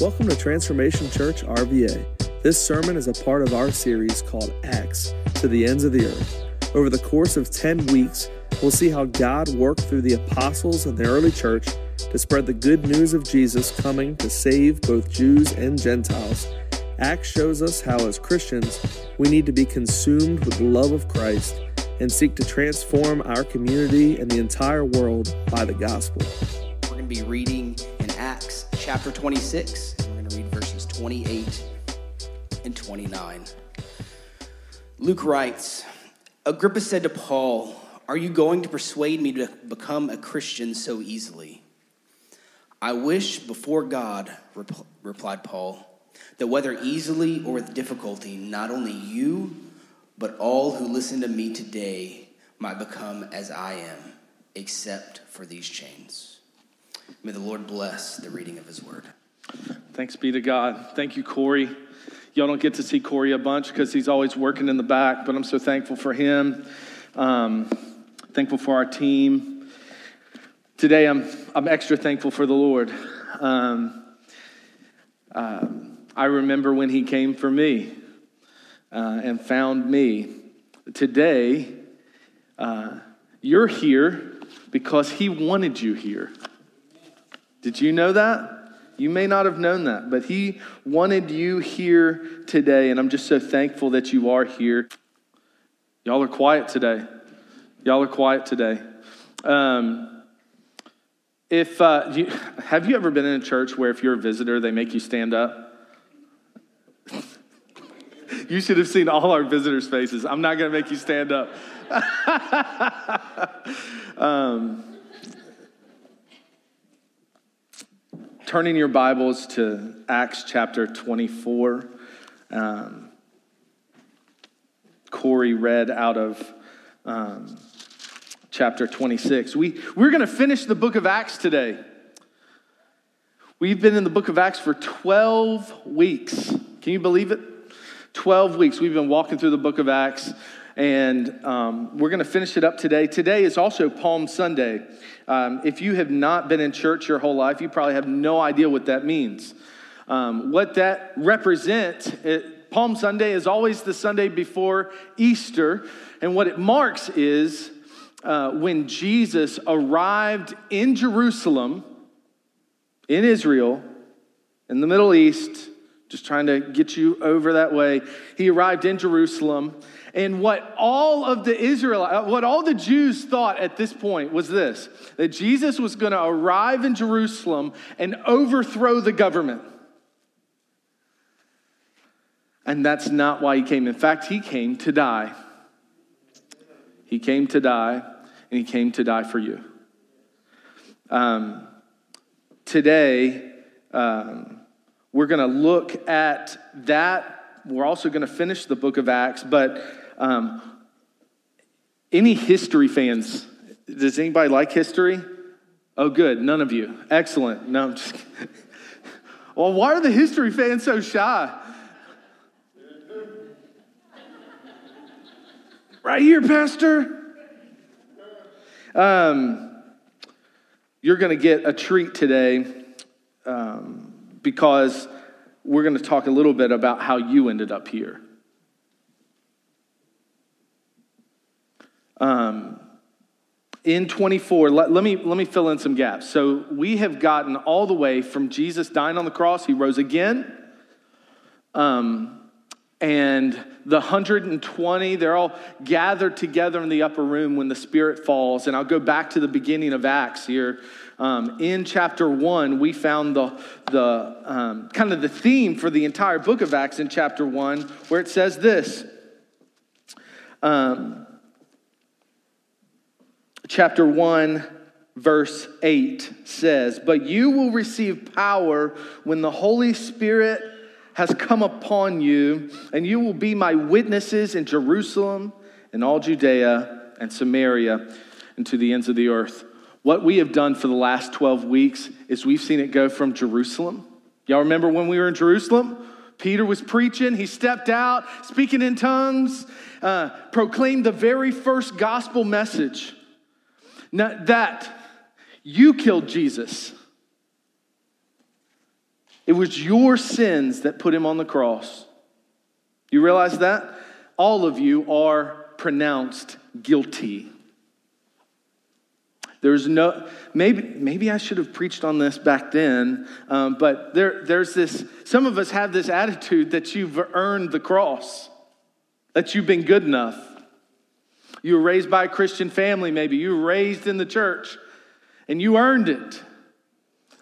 Welcome to Transformation Church RVA. This sermon is a part of our series called Acts to the Ends of the Earth. Over the course of 10 weeks, we'll see how God worked through the apostles and the early church to spread the good news of Jesus coming to save both Jews and Gentiles. Acts shows us how, as Christians, we need to be consumed with the love of Christ and seek to transform our community and the entire world by the gospel. We're going to be reading in Acts chapter 26. We're going to read verses 28 and 29. Luke writes Agrippa said to Paul, Are you going to persuade me to become a Christian so easily? I wish before God, rep- replied Paul, that whether easily or with difficulty, not only you, but all who listen to me today might become as I am, except for these chains. May the Lord bless the reading of his word. Thanks be to God. Thank you, Corey. Y'all don't get to see Corey a bunch because he's always working in the back, but I'm so thankful for him. Um, thankful for our team. Today, I'm, I'm extra thankful for the Lord. Um, um, I remember when he came for me uh, and found me. Today, uh, you're here because he wanted you here. Did you know that? You may not have known that, but He wanted you here today, and I'm just so thankful that you are here. Y'all are quiet today. Y'all are quiet today. Um, if uh, you, have you ever been in a church where if you're a visitor, they make you stand up? you should have seen all our visitors' faces. I'm not going to make you stand up. um, turning your Bibles to Acts chapter 24. Um, Corey read out of um, chapter 26. We, we're going to finish the book of Acts today. We've been in the book of Acts for 12 weeks. Can you believe it? 12 weeks. We've been walking through the book of Acts, and um, we're going to finish it up today. Today is also Palm Sunday. Um, if you have not been in church your whole life, you probably have no idea what that means. Um, what that represents, it, Palm Sunday is always the Sunday before Easter, and what it marks is uh, when Jesus arrived in Jerusalem, in Israel, in the Middle East, just trying to get you over that way. He arrived in Jerusalem, and what all of the Israel, uh, what all the Jews thought at this point was this that Jesus was going to arrive in Jerusalem and overthrow the government. And that's not why he came. In fact, he came to die. He came to die, and he came to die for you. Um, today, um, we're going to look at that. We're also going to finish the book of Acts, but um, any history fans? Does anybody like history? Oh, good. None of you. Excellent. No, I'm just. well, why are the history fans so shy? Right here, Pastor. Um, you're going to get a treat today um, because we're going to talk a little bit about how you ended up here. Um, in 24, let, let, me, let me fill in some gaps. So we have gotten all the way from Jesus dying on the cross, he rose again. Um, and the 120, they're all gathered together in the upper room when the Spirit falls. And I'll go back to the beginning of Acts here. Um, in chapter one, we found the, the um, kind of the theme for the entire book of Acts in chapter one, where it says this. Um, chapter 1, verse 8 says, But you will receive power when the Holy Spirit has come upon you, and you will be my witnesses in Jerusalem and all Judea and Samaria and to the ends of the earth. What we have done for the last 12 weeks is we've seen it go from Jerusalem. Y'all remember when we were in Jerusalem? Peter was preaching, he stepped out, speaking in tongues, uh, proclaimed the very first gospel message that you killed Jesus. It was your sins that put him on the cross. You realize that? All of you are pronounced guilty. There's no, maybe, maybe I should have preached on this back then, um, but there, there's this, some of us have this attitude that you've earned the cross, that you've been good enough. You were raised by a Christian family, maybe. You were raised in the church, and you earned it.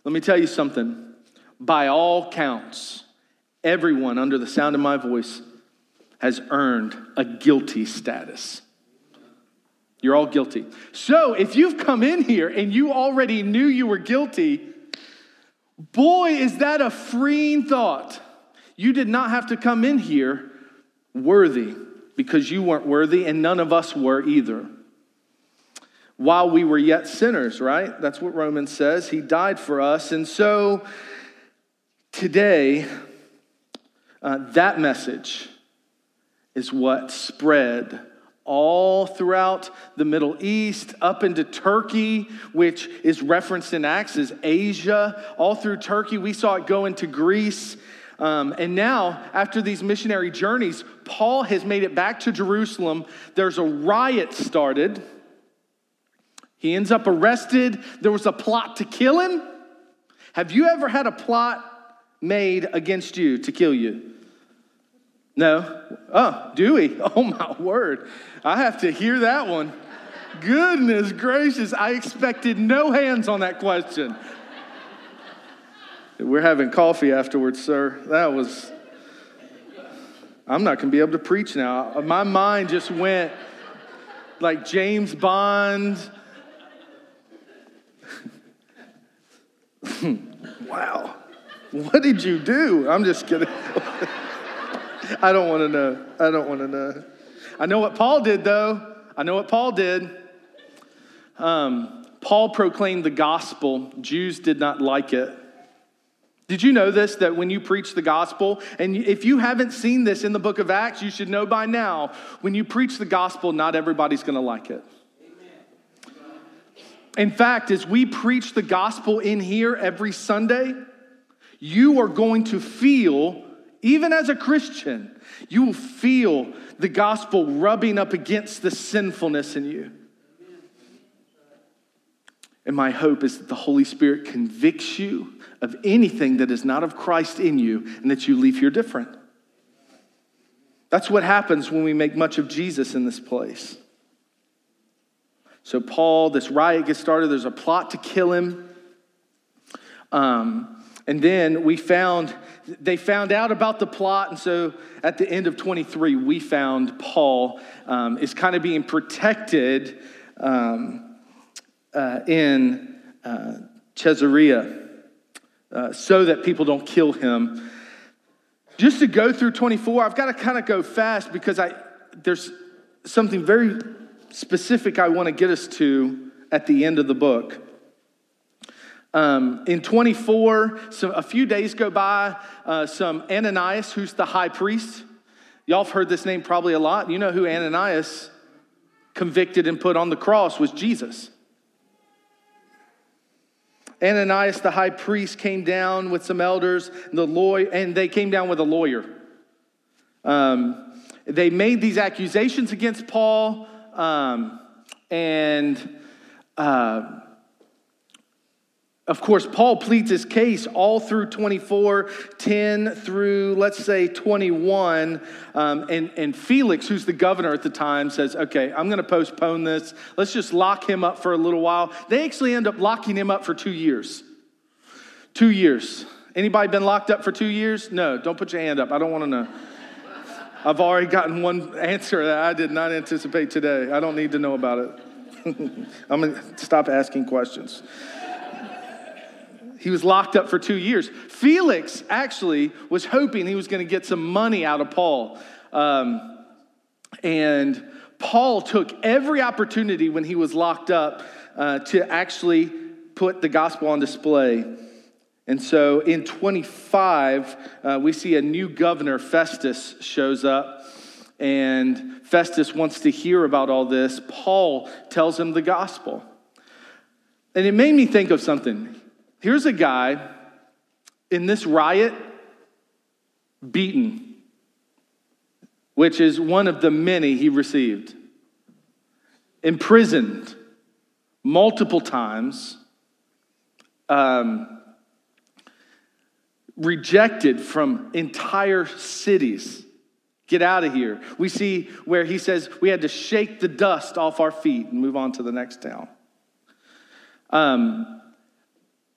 Let me tell you something. By all counts, everyone under the sound of my voice has earned a guilty status. You're all guilty. So if you've come in here and you already knew you were guilty, boy, is that a freeing thought. You did not have to come in here worthy because you weren't worthy and none of us were either. While we were yet sinners, right? That's what Romans says. He died for us. And so today, uh, that message is what spread all throughout the Middle East, up into Turkey, which is referenced in Acts as Asia, all through Turkey. We saw it go into Greece. Um, and now, after these missionary journeys, Paul has made it back to Jerusalem. There's a riot started. He ends up arrested. There was a plot to kill him. Have you ever had a plot made against you to kill you? No. Oh, Dewey. Oh, my word. I have to hear that one. Goodness gracious. I expected no hands on that question. We're having coffee afterwards, sir. That was. I'm not going to be able to preach now. My mind just went like James Bond. wow. What did you do? I'm just kidding. I don't want to know. I don't want to know. I know what Paul did, though. I know what Paul did. Um, Paul proclaimed the gospel. Jews did not like it. Did you know this? That when you preach the gospel, and if you haven't seen this in the book of Acts, you should know by now, when you preach the gospel, not everybody's going to like it. In fact, as we preach the gospel in here every Sunday, you are going to feel even as a Christian, you will feel the gospel rubbing up against the sinfulness in you. And my hope is that the Holy Spirit convicts you of anything that is not of Christ in you and that you leave here different. That's what happens when we make much of Jesus in this place. So, Paul, this riot gets started. There's a plot to kill him. Um, and then we found, they found out about the plot. And so at the end of 23, we found Paul um, is kind of being protected um, uh, in uh, Caesarea uh, so that people don't kill him. Just to go through 24, I've got to kind of go fast because I, there's something very specific I want to get us to at the end of the book. Um, in 24, so a few days go by, uh, some Ananias, who's the high priest. Y'all have heard this name probably a lot. You know who Ananias convicted and put on the cross was Jesus. Ananias, the high priest, came down with some elders, the lawyer, and they came down with a lawyer. Um, they made these accusations against Paul, um, and uh, of course, Paul pleads his case all through 24, 10 through, let's say, 21. Um, and, and Felix, who's the governor at the time, says, okay, I'm going to postpone this. Let's just lock him up for a little while. They actually end up locking him up for two years. Two years. Anybody been locked up for two years? No, don't put your hand up. I don't want to know. I've already gotten one answer that I did not anticipate today. I don't need to know about it. I'm going to stop asking questions. He was locked up for two years. Felix actually was hoping he was going to get some money out of Paul. Um, and Paul took every opportunity when he was locked up uh, to actually put the gospel on display. And so in 25, uh, we see a new governor, Festus, shows up. And Festus wants to hear about all this. Paul tells him the gospel. And it made me think of something. Here's a guy in this riot, beaten, which is one of the many he received, imprisoned multiple times, um, rejected from entire cities. Get out of here. We see where he says we had to shake the dust off our feet and move on to the next town. Um,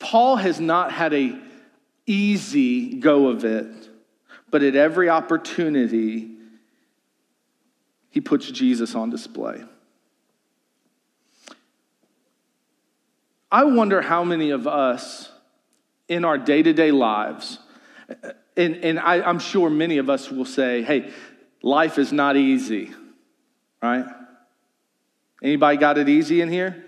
Paul has not had a easy go of it, but at every opportunity, he puts Jesus on display. I wonder how many of us in our day to day lives, and, and I, I'm sure many of us will say, hey, life is not easy, right? Anybody got it easy in here?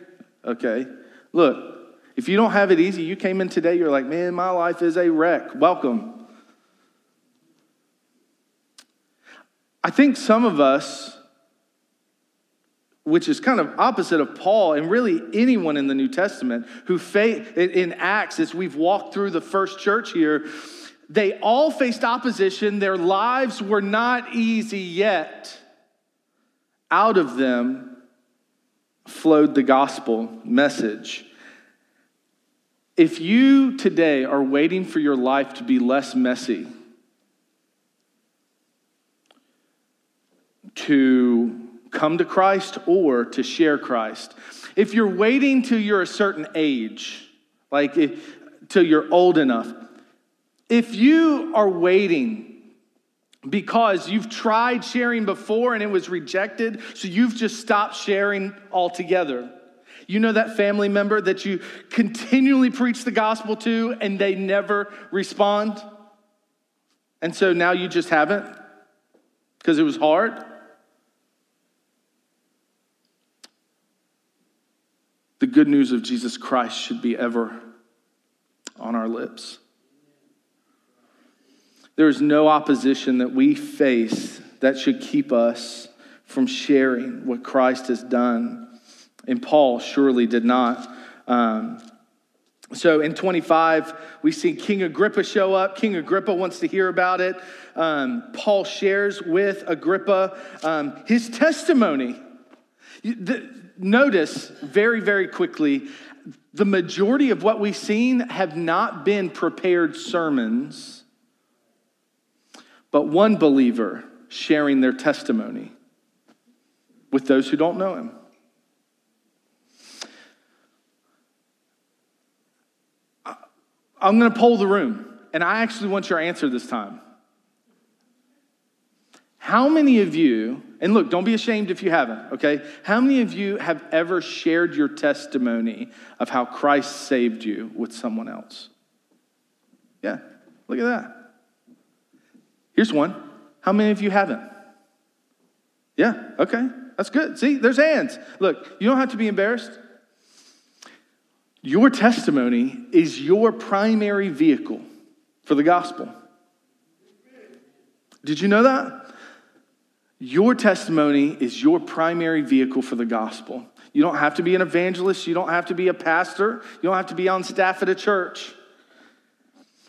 Okay. Look, if you don't have it easy, you came in today, you're like, man, my life is a wreck. Welcome. I think some of us, which is kind of opposite of Paul and really anyone in the New Testament who faith in Acts as we've walked through the first church here, they all faced opposition. Their lives were not easy yet. Out of them flowed the gospel message. If you today are waiting for your life to be less messy, to come to Christ or to share Christ, if you're waiting till you're a certain age, like if, till you're old enough, if you are waiting because you've tried sharing before and it was rejected, so you've just stopped sharing altogether you know that family member that you continually preach the gospel to and they never respond? And so now you just haven't because it was hard? The good news of Jesus Christ should be ever on our lips. There is no opposition that we face that should keep us from sharing what Christ has done and Paul surely did not. Um, so in 25, we see King Agrippa show up. King Agrippa wants to hear about it. Um, Paul shares with Agrippa um, his testimony. Notice very, very quickly the majority of what we've seen have not been prepared sermons, but one believer sharing their testimony with those who don't know him. I'm going to poll the room, and I actually want your answer this time. How many of you, and look, don't be ashamed if you haven't, okay? How many of you have ever shared your testimony of how Christ saved you with someone else? Yeah, look at that. Here's one. How many of you haven't? Yeah, okay, that's good. See, there's hands. Look, you don't have to be embarrassed. Your testimony is your primary vehicle for the gospel. Did you know that? Your testimony is your primary vehicle for the gospel. You don't have to be an evangelist. You don't have to be a pastor. You don't have to be on staff at a church.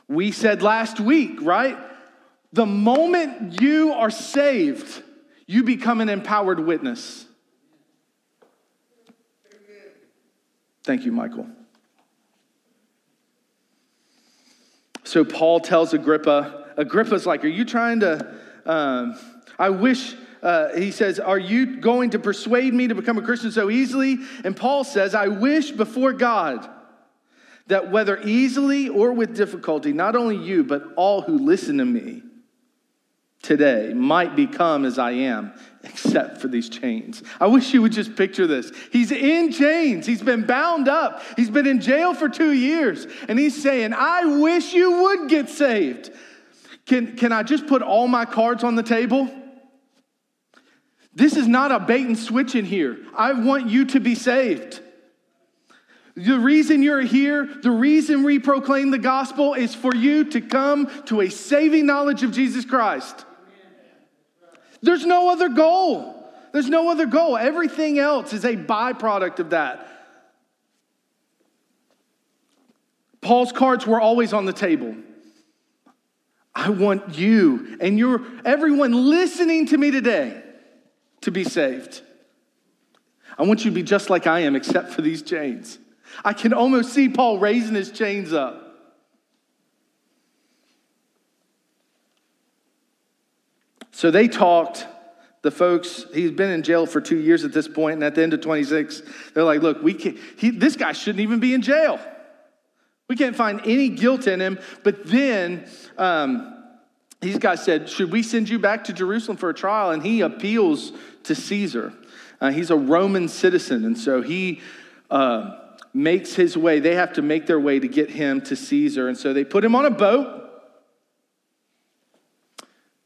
We said last week, right? The moment you are saved, you become an empowered witness. Thank you, Michael. So Paul tells Agrippa, Agrippa's like, Are you trying to? Um, I wish, uh, he says, Are you going to persuade me to become a Christian so easily? And Paul says, I wish before God that whether easily or with difficulty, not only you, but all who listen to me today might become as I am, except for these chains. I wish you would just picture this. He's in chains, he's been bound up, he's been in jail for two years, and he's saying, I wish you would get saved. Can, can I just put all my cards on the table? This is not a bait and switch in here. I want you to be saved. The reason you're here, the reason we proclaim the gospel is for you to come to a saving knowledge of Jesus Christ. There's no other goal. There's no other goal. Everything else is a byproduct of that. Paul's cards were always on the table. I want you and your everyone listening to me today to be saved. I want you to be just like I am, except for these chains. I can almost see Paul raising his chains up. So they talked, the folks, he's been in jail for two years at this point, and at the end of 26, they're like, look, we can't, he, this guy shouldn't even be in jail. We can't find any guilt in him. But then um, these guys said, should we send you back to Jerusalem for a trial? And he appeals to Caesar. Uh, he's a Roman citizen, and so he uh, makes his way. They have to make their way to get him to Caesar. And so they put him on a boat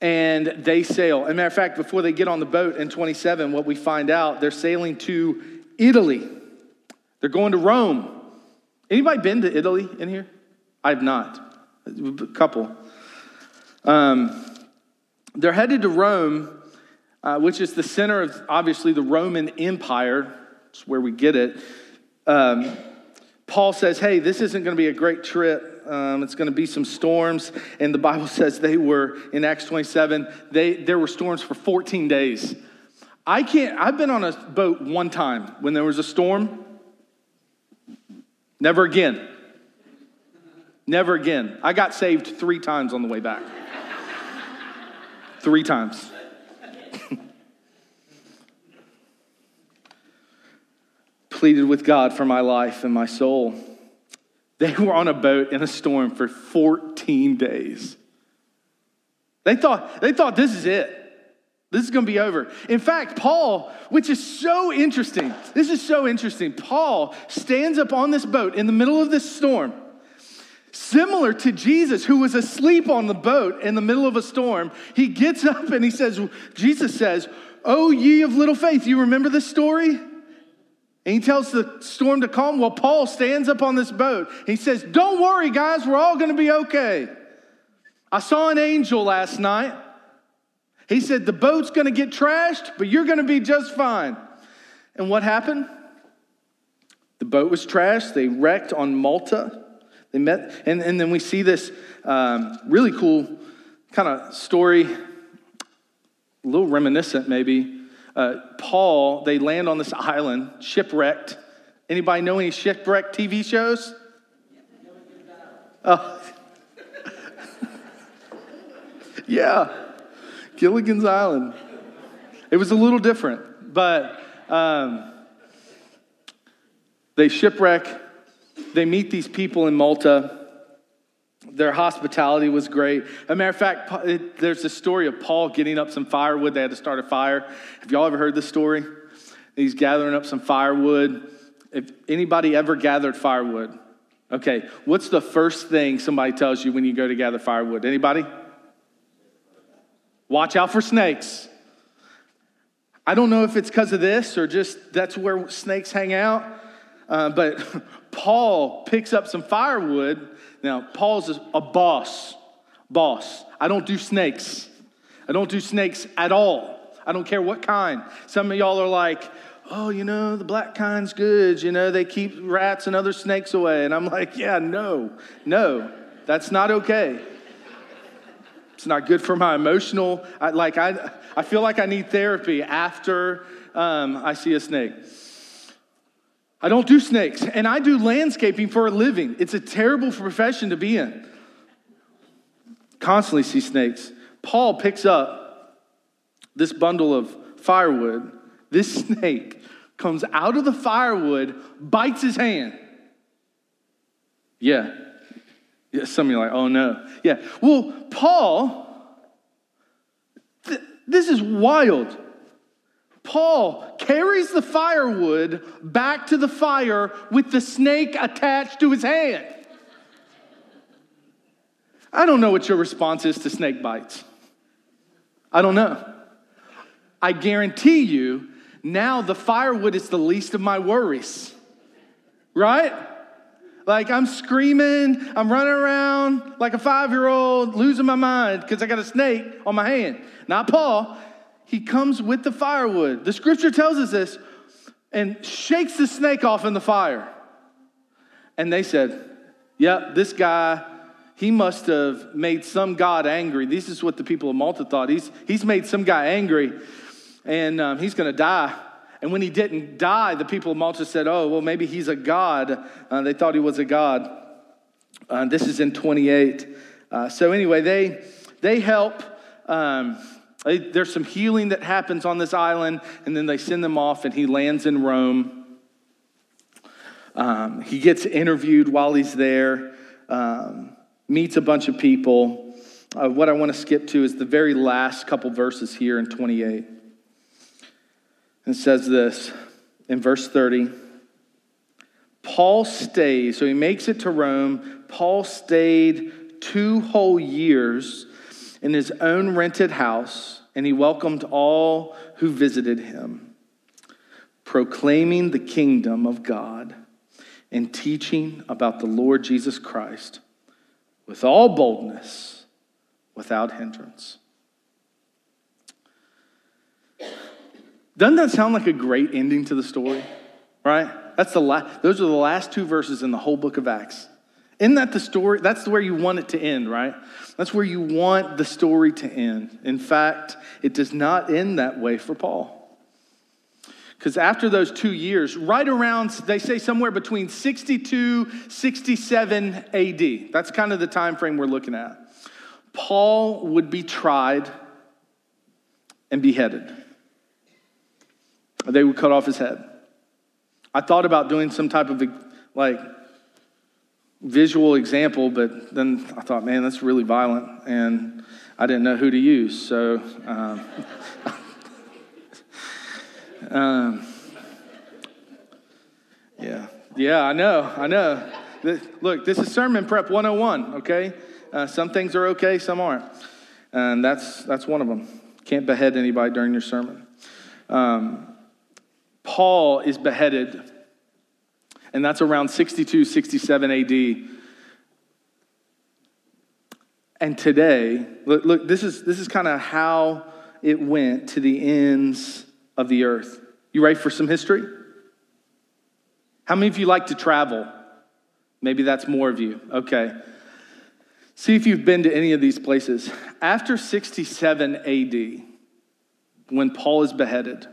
and they sail. As a matter of fact, before they get on the boat in 27, what we find out, they're sailing to Italy. They're going to Rome. Anybody been to Italy in here? I have not. A couple. Um, they're headed to Rome, uh, which is the center of obviously the Roman Empire. It's where we get it. Um, Paul says, Hey, this isn't going to be a great trip. Um, it's going to be some storms. And the Bible says they were, in Acts 27, they, there were storms for 14 days. I can't, I've been on a boat one time when there was a storm. Never again. Never again. I got saved three times on the way back. three times. Pleaded with God for my life and my soul. They were on a boat in a storm for 14 days. They thought, they thought this is it. This is going to be over. In fact, Paul, which is so interesting, this is so interesting. Paul stands up on this boat in the middle of this storm, similar to Jesus, who was asleep on the boat in the middle of a storm. He gets up and he says, Jesus says, Oh, ye of little faith. You remember this story? And he tells the storm to calm. Well, Paul stands up on this boat. He says, Don't worry, guys, we're all going to be okay. I saw an angel last night. He said, The boat's going to get trashed, but you're going to be just fine. And what happened? The boat was trashed. They wrecked on Malta. They met, and, and then we see this um, really cool kind of story, a little reminiscent maybe, uh, Paul, they land on this island, shipwrecked. Anybody know any shipwrecked TV shows? Oh. yeah, Gilligan's Island. It was a little different, but um, they shipwreck. They meet these people in Malta. Their hospitality was great. As a matter of fact, there's a story of Paul getting up some firewood. They had to start a fire. Have y'all ever heard this story? He's gathering up some firewood. If anybody ever gathered firewood, okay, what's the first thing somebody tells you when you go to gather firewood? Anybody? Watch out for snakes. I don't know if it's because of this or just that's where snakes hang out, uh, but Paul picks up some firewood now, Paul's a boss. Boss. I don't do snakes. I don't do snakes at all. I don't care what kind. Some of y'all are like, oh, you know, the black kind's good. You know, they keep rats and other snakes away. And I'm like, yeah, no, no, that's not okay. It's not good for my emotional. I, like I, I feel like I need therapy after um, I see a snake. I don't do snakes, and I do landscaping for a living. It's a terrible profession to be in. Constantly see snakes. Paul picks up this bundle of firewood. This snake comes out of the firewood, bites his hand. Yeah. Yeah, some of you are like, oh no. Yeah. Well, Paul, th- this is wild. Paul carries the firewood back to the fire with the snake attached to his hand. I don't know what your response is to snake bites. I don't know. I guarantee you, now the firewood is the least of my worries. Right? Like I'm screaming, I'm running around like a five year old, losing my mind because I got a snake on my hand. Not Paul he comes with the firewood. The scripture tells us this and shakes the snake off in the fire. And they said, Yep, this guy, he must have made some God angry. This is what the people of Malta thought. He's, he's made some guy angry and um, he's going to die. And when he didn't die, the people of Malta said, Oh, well, maybe he's a God. Uh, they thought he was a God. Uh, this is in 28. Uh, so, anyway, they, they help. Um, there's some healing that happens on this island, and then they send them off, and he lands in Rome. Um, he gets interviewed while he's there, um, meets a bunch of people. Uh, what I want to skip to is the very last couple verses here in 28. It says this in verse 30. Paul stays, so he makes it to Rome. Paul stayed two whole years in his own rented house, and he welcomed all who visited him, proclaiming the kingdom of God and teaching about the Lord Jesus Christ with all boldness, without hindrance. Doesn't that sound like a great ending to the story? Right? That's the la- those are the last two verses in the whole book of Acts. Isn't that the story? That's where you want it to end, right? That's where you want the story to end. In fact, it does not end that way for Paul. Because after those two years, right around, they say somewhere between 62, 67 AD, that's kind of the time frame we're looking at. Paul would be tried and beheaded. They would cut off his head. I thought about doing some type of like visual example, but then I thought, man, that's really violent, and I didn't know who to use. So, um, um, yeah, yeah, I know, I know. Look, this is sermon prep 101. Okay, uh, some things are okay, some aren't, and that's that's one of them. Can't behead anybody during your sermon. Um, Paul is beheaded and that's around 62, 67 AD. And today, look, look this is, this is kind of how it went to the ends of the earth. You ready for some history? How many of you like to travel? Maybe that's more of you. Okay. See if you've been to any of these places. After 67 AD, when Paul is beheaded,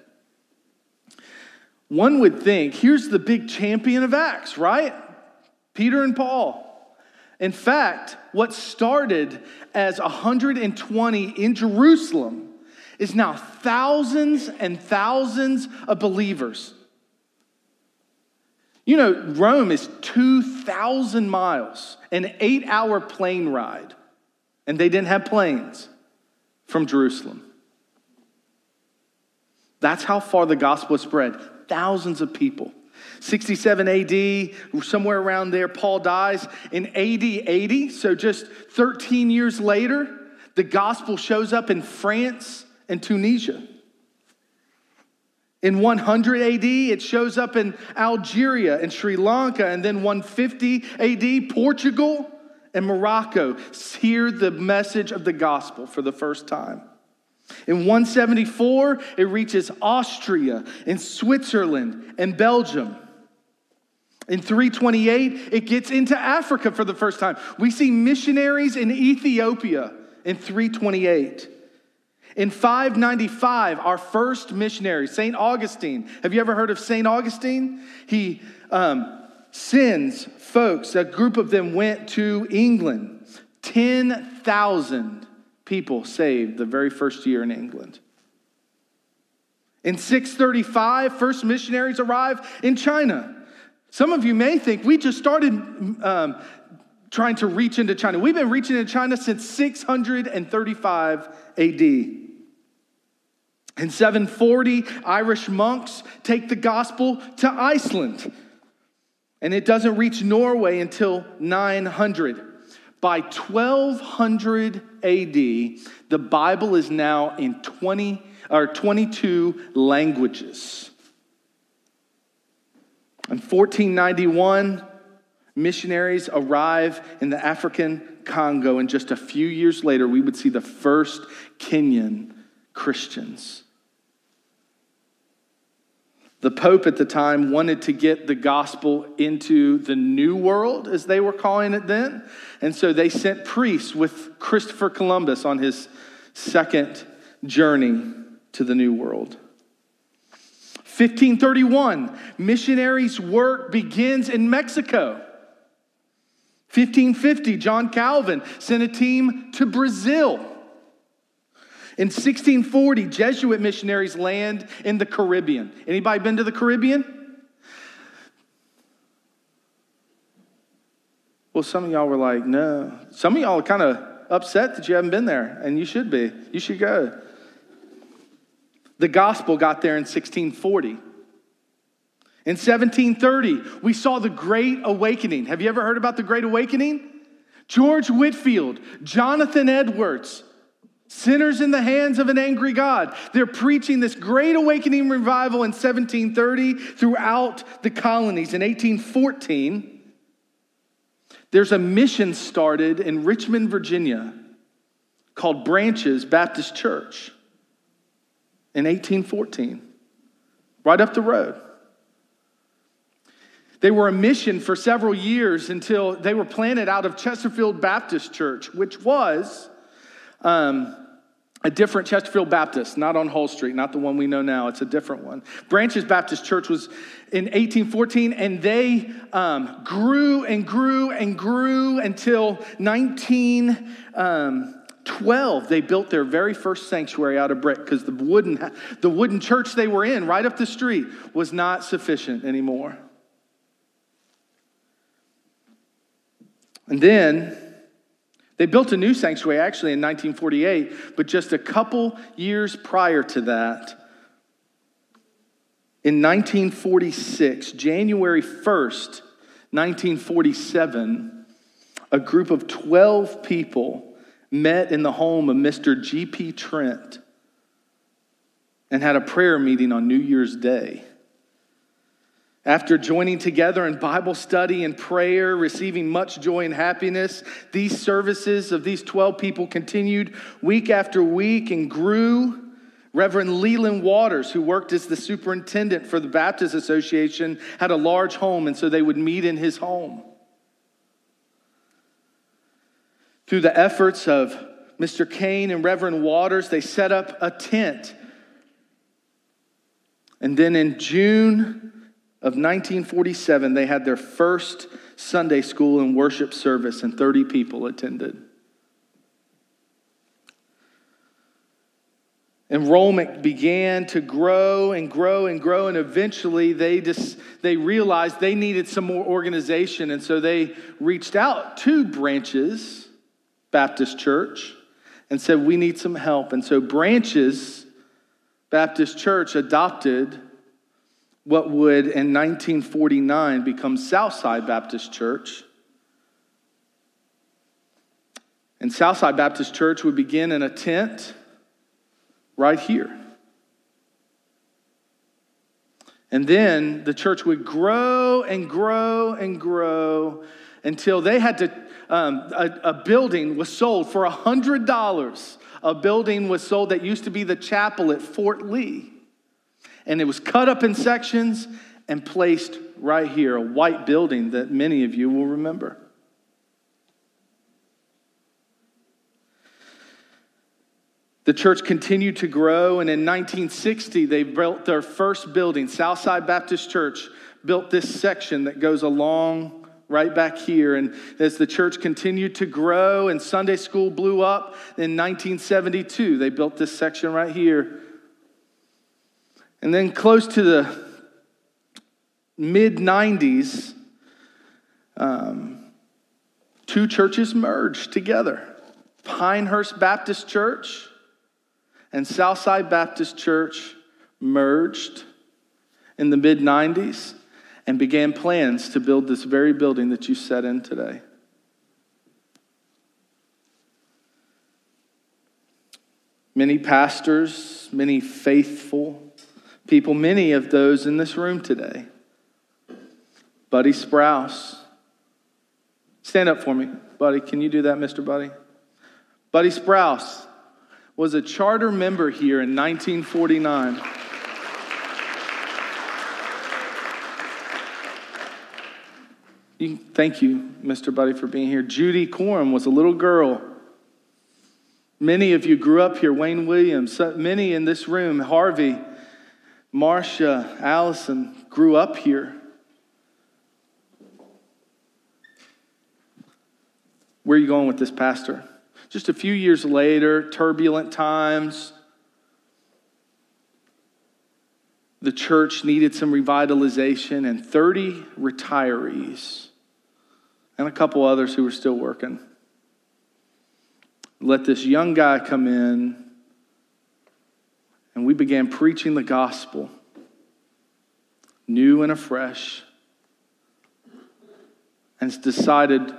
one would think here's the big champion of Acts, right? Peter and Paul. In fact, what started as 120 in Jerusalem is now thousands and thousands of believers. You know, Rome is 2,000 miles, an eight hour plane ride, and they didn't have planes from Jerusalem. That's how far the gospel spread thousands of people. 67 AD, somewhere around there, Paul dies. In AD 80, so just 13 years later, the gospel shows up in France and Tunisia. In 100 AD, it shows up in Algeria and Sri Lanka, and then 150 AD, Portugal and Morocco hear the message of the gospel for the first time. In 174, it reaches Austria and Switzerland and Belgium. In 328, it gets into Africa for the first time. We see missionaries in Ethiopia in 328. In 595, our first missionary, St. Augustine. Have you ever heard of St. Augustine? He um, sends folks, a group of them went to England. 10,000 people saved the very first year in England. In 635, first missionaries arrived in China. Some of you may think we just started um, trying to reach into China. We've been reaching into China since 635 AD. In 740, Irish monks take the gospel to Iceland. And it doesn't reach Norway until 900. By 1200 AD, the Bible is now in 20 or 22 languages. In 1491, missionaries arrive in the African Congo, and just a few years later, we would see the first Kenyan Christians. The Pope at the time wanted to get the gospel into the New World, as they were calling it then. And so they sent priests with Christopher Columbus on his second journey to the New World. 1531, missionaries' work begins in Mexico. 1550, John Calvin sent a team to Brazil. In 1640, Jesuit missionaries land in the Caribbean. Anybody been to the Caribbean? Well, some of y'all were like, no. Some of y'all are kind of upset that you haven't been there, and you should be. You should go. The gospel got there in 1640. In 1730, we saw the Great Awakening. Have you ever heard about the Great Awakening? George Whitefield, Jonathan Edwards, Sinners in the hands of an angry God. They're preaching this great awakening revival in 1730 throughout the colonies. In 1814, there's a mission started in Richmond, Virginia called Branch's Baptist Church in 1814, right up the road. They were a mission for several years until they were planted out of Chesterfield Baptist Church, which was um, a different Chesterfield Baptist, not on Hull Street, not the one we know now. It's a different one. Branch's Baptist Church was in 1814, and they um, grew and grew and grew until 1912. Um, they built their very first sanctuary out of brick because the wooden, the wooden church they were in right up the street was not sufficient anymore. And then they built a new sanctuary actually in 1948, but just a couple years prior to that, in 1946, January 1st, 1947, a group of 12 people met in the home of Mr. G.P. Trent and had a prayer meeting on New Year's Day. After joining together in Bible study and prayer, receiving much joy and happiness, these services of these 12 people continued week after week and grew. Reverend Leland Waters, who worked as the superintendent for the Baptist Association, had a large home, and so they would meet in his home. Through the efforts of Mr. Kane and Reverend Waters, they set up a tent. And then in June of 1947, they had their first Sunday school and worship service, and 30 people attended. Enrollment began to grow and grow and grow, and eventually they just they realized they needed some more organization, and so they reached out to Branch's Baptist Church and said, "We need some help." And so Branch's Baptist Church adopted what would in 1949 become Southside Baptist Church. And Southside Baptist Church would begin in a tent right here. And then the church would grow and grow and grow until they had to, um, a, a building was sold for $100. A building was sold that used to be the chapel at Fort Lee and it was cut up in sections and placed right here, a white building that many of you will remember. The church continued to grow, and in 1960, they built their first building. Southside Baptist Church built this section that goes along right back here. And as the church continued to grow and Sunday school blew up in 1972, they built this section right here. And then, close to the mid 90s, um, two churches merged together Pinehurst Baptist Church and Southside Baptist Church merged in the mid 90s and began plans to build this very building that you sat in today. Many pastors, many faithful people, many of those in this room today. Buddy Sprouse. Stand up for me, Buddy. Can you do that, Mr. Buddy? Buddy Sprouse was a charter member here in 1949. You, thank you, Mr. Buddy, for being here. Judy Coram was a little girl. Many of you grew up here. Wayne Williams, many in this room, Harvey. Marcia, Allison, grew up here. Where are you going with this, Pastor? Just a few years later, turbulent times. The church needed some revitalization, and 30 retirees and a couple others who were still working let this young guy come in, and we began preaching the gospel new and afresh. And decided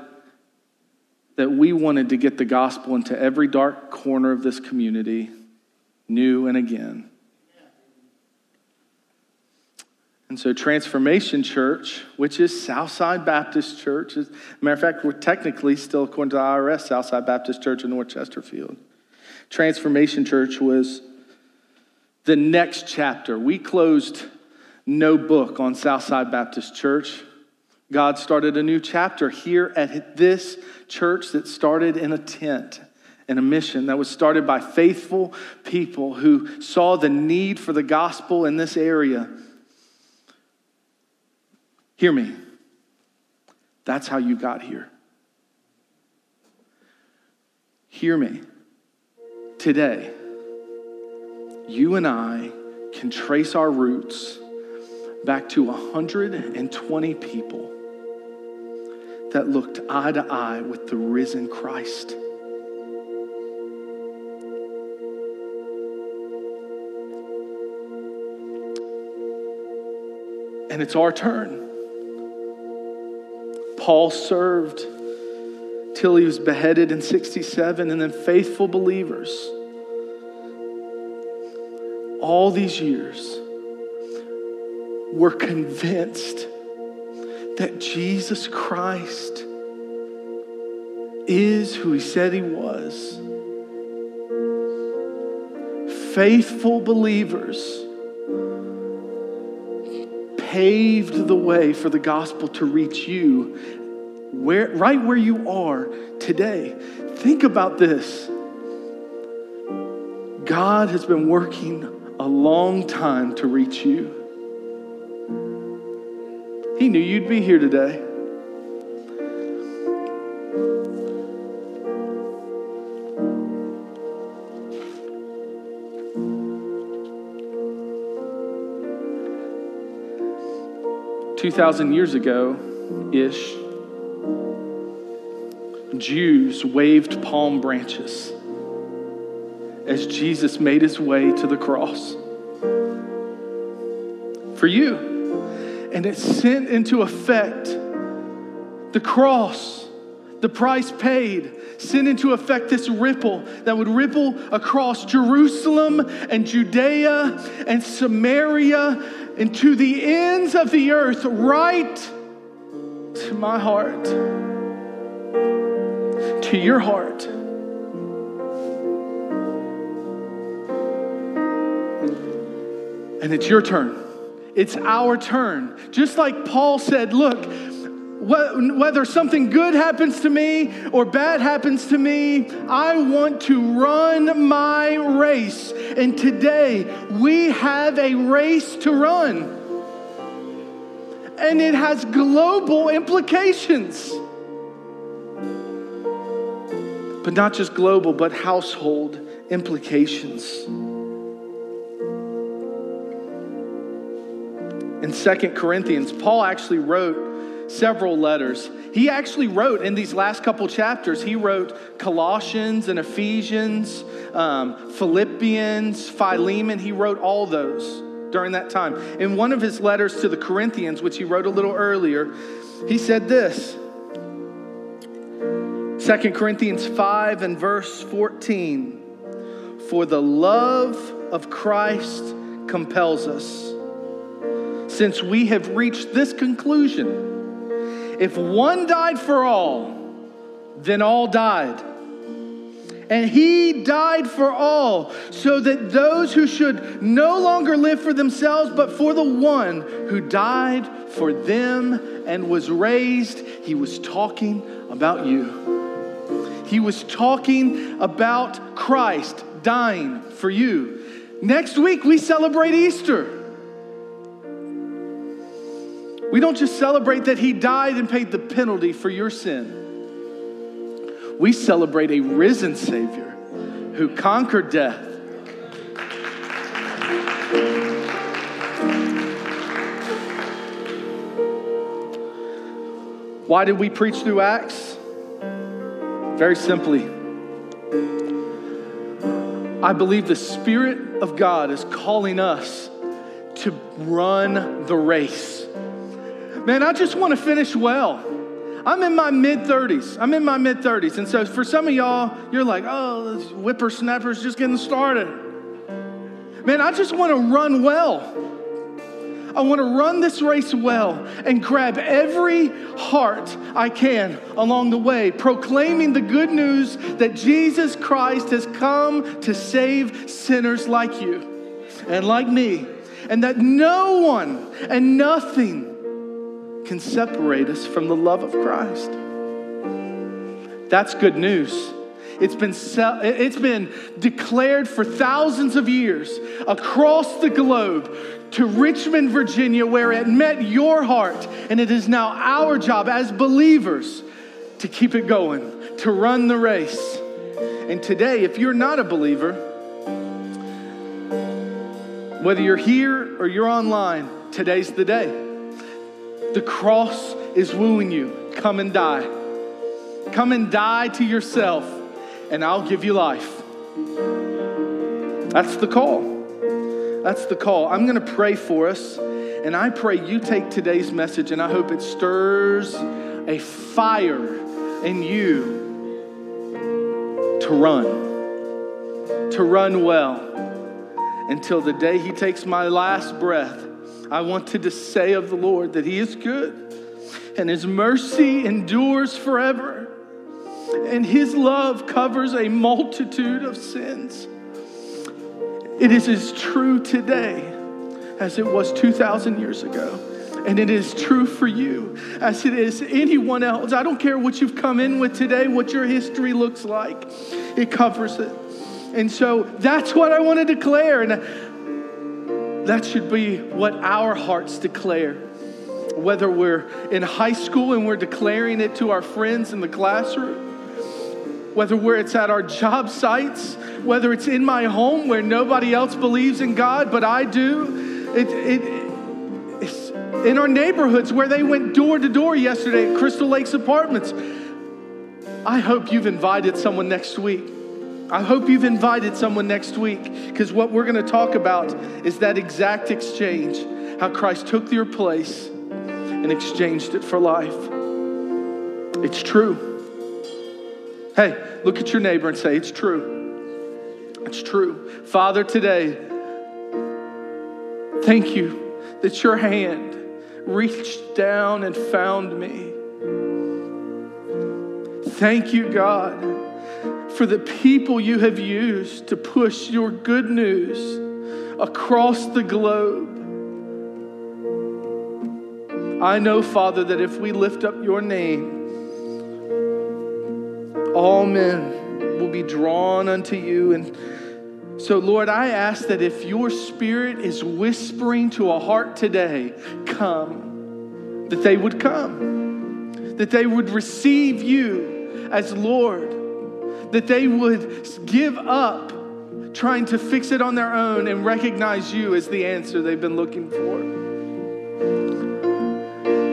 that we wanted to get the gospel into every dark corner of this community, new and again. And so, Transformation Church, which is Southside Baptist Church, is, a matter of fact, we're technically still, according to the IRS, Southside Baptist Church in North Chesterfield. Transformation Church was the next chapter. We closed no book on Southside Baptist Church. God started a new chapter here at this church that started in a tent and a mission that was started by faithful people who saw the need for the gospel in this area Hear me. That's how you got here. Hear me. Today, you and I can trace our roots back to 120 people that looked eye to eye with the risen Christ. And it's our turn. Paul served till he was beheaded in 67, and then faithful believers all these years were convinced that Jesus Christ is who he said he was. Faithful believers paved the way for the gospel to reach you where, right where you are today. Think about this. God has been working a long time to reach you. He knew you'd be here today. Two thousand years ago ish, Jews waved palm branches as Jesus made his way to the cross for you. And it sent into effect the cross, the price paid, sent into effect this ripple that would ripple across Jerusalem and Judea and Samaria and to the ends of the earth, right to my heart to your heart. And it's your turn. It's our turn. Just like Paul said, look, whether something good happens to me or bad happens to me, I want to run my race. And today we have a race to run. And it has global implications but not just global, but household implications. In Second Corinthians, Paul actually wrote several letters. He actually wrote in these last couple chapters, he wrote Colossians and Ephesians, um, Philippians, Philemon. He wrote all those during that time. In one of his letters to the Corinthians, which he wrote a little earlier, he said this 2 Corinthians 5 and verse 14. For the love of Christ compels us, since we have reached this conclusion if one died for all, then all died. And he died for all, so that those who should no longer live for themselves, but for the one who died for them and was raised, he was talking about you. He was talking about Christ dying for you. Next week, we celebrate Easter. We don't just celebrate that he died and paid the penalty for your sin we celebrate a risen Savior who conquered death. Why did we preach through Acts? Very simply, I believe the Spirit of God is calling us to run the race. Man, I just want to finish well. I'm in my mid 30s. I'm in my mid 30s. And so for some of y'all, you're like, oh, this whippersnapper's just getting started. Man, I just want to run well. I want to run this race well and grab every heart I can along the way, proclaiming the good news that Jesus Christ has come to save sinners like you and like me, and that no one and nothing can separate us from the love of Christ. That's good news. It's been, it's been declared for thousands of years across the globe to Richmond, Virginia, where it met your heart. And it is now our job as believers to keep it going, to run the race. And today, if you're not a believer, whether you're here or you're online, today's the day. The cross is wooing you. Come and die. Come and die to yourself, and I'll give you life. That's the call. That's the call. I'm going to pray for us, and I pray you take today's message, and I hope it stirs a fire in you to run, to run well until the day He takes my last breath I wanted to say of the Lord that He is good and His mercy endures forever, and His love covers a multitude of sins. It is as true today as it was 2,000 years ago. And it is true for you as it is anyone else. I don't care what you've come in with today, what your history looks like, it covers it. And so that's what I want to declare. And that should be what our hearts declare. Whether we're in high school and we're declaring it to our friends in the classroom, whether we're, it's at our job sites, whether it's in my home where nobody else believes in God, but I do. It, it, it's in our neighborhoods where they went door to door yesterday at Crystal Lakes Apartments. I hope you've invited someone next week I hope you've invited someone next week because what we're going to talk about is that exact exchange how Christ took your place and exchanged it for life. It's true. Hey, look at your neighbor and say, It's true. It's true. Father, today, thank you that your hand reached down and found me. Thank you, God for the people you have used to push your good news across the globe. I know, Father, that if we lift up your name, all men will be drawn unto you. And so, Lord, I ask that if your spirit is whispering to a heart today, come, that they would come, that they would receive you as Lord that they would give up trying to fix it on their own and recognize you as the answer they've been looking for.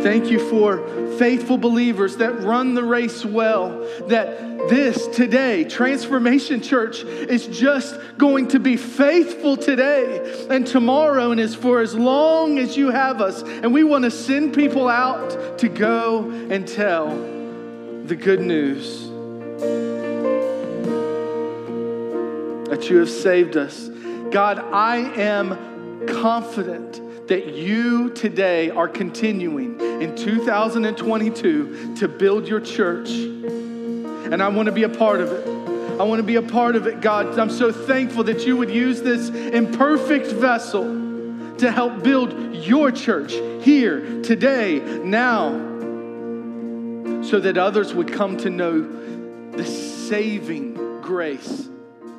Thank you for faithful believers that run the race well. That this today, Transformation Church, is just going to be faithful today and tomorrow, and is for as long as you have us. And we want to send people out to go and tell the good news that you have saved us. God, I am confident that you today are continuing in 2022 to build your church. And I want to be a part of it. I want to be a part of it, God. I'm so thankful that you would use this imperfect vessel to help build your church here, today, now, so that others would come to know the saving grace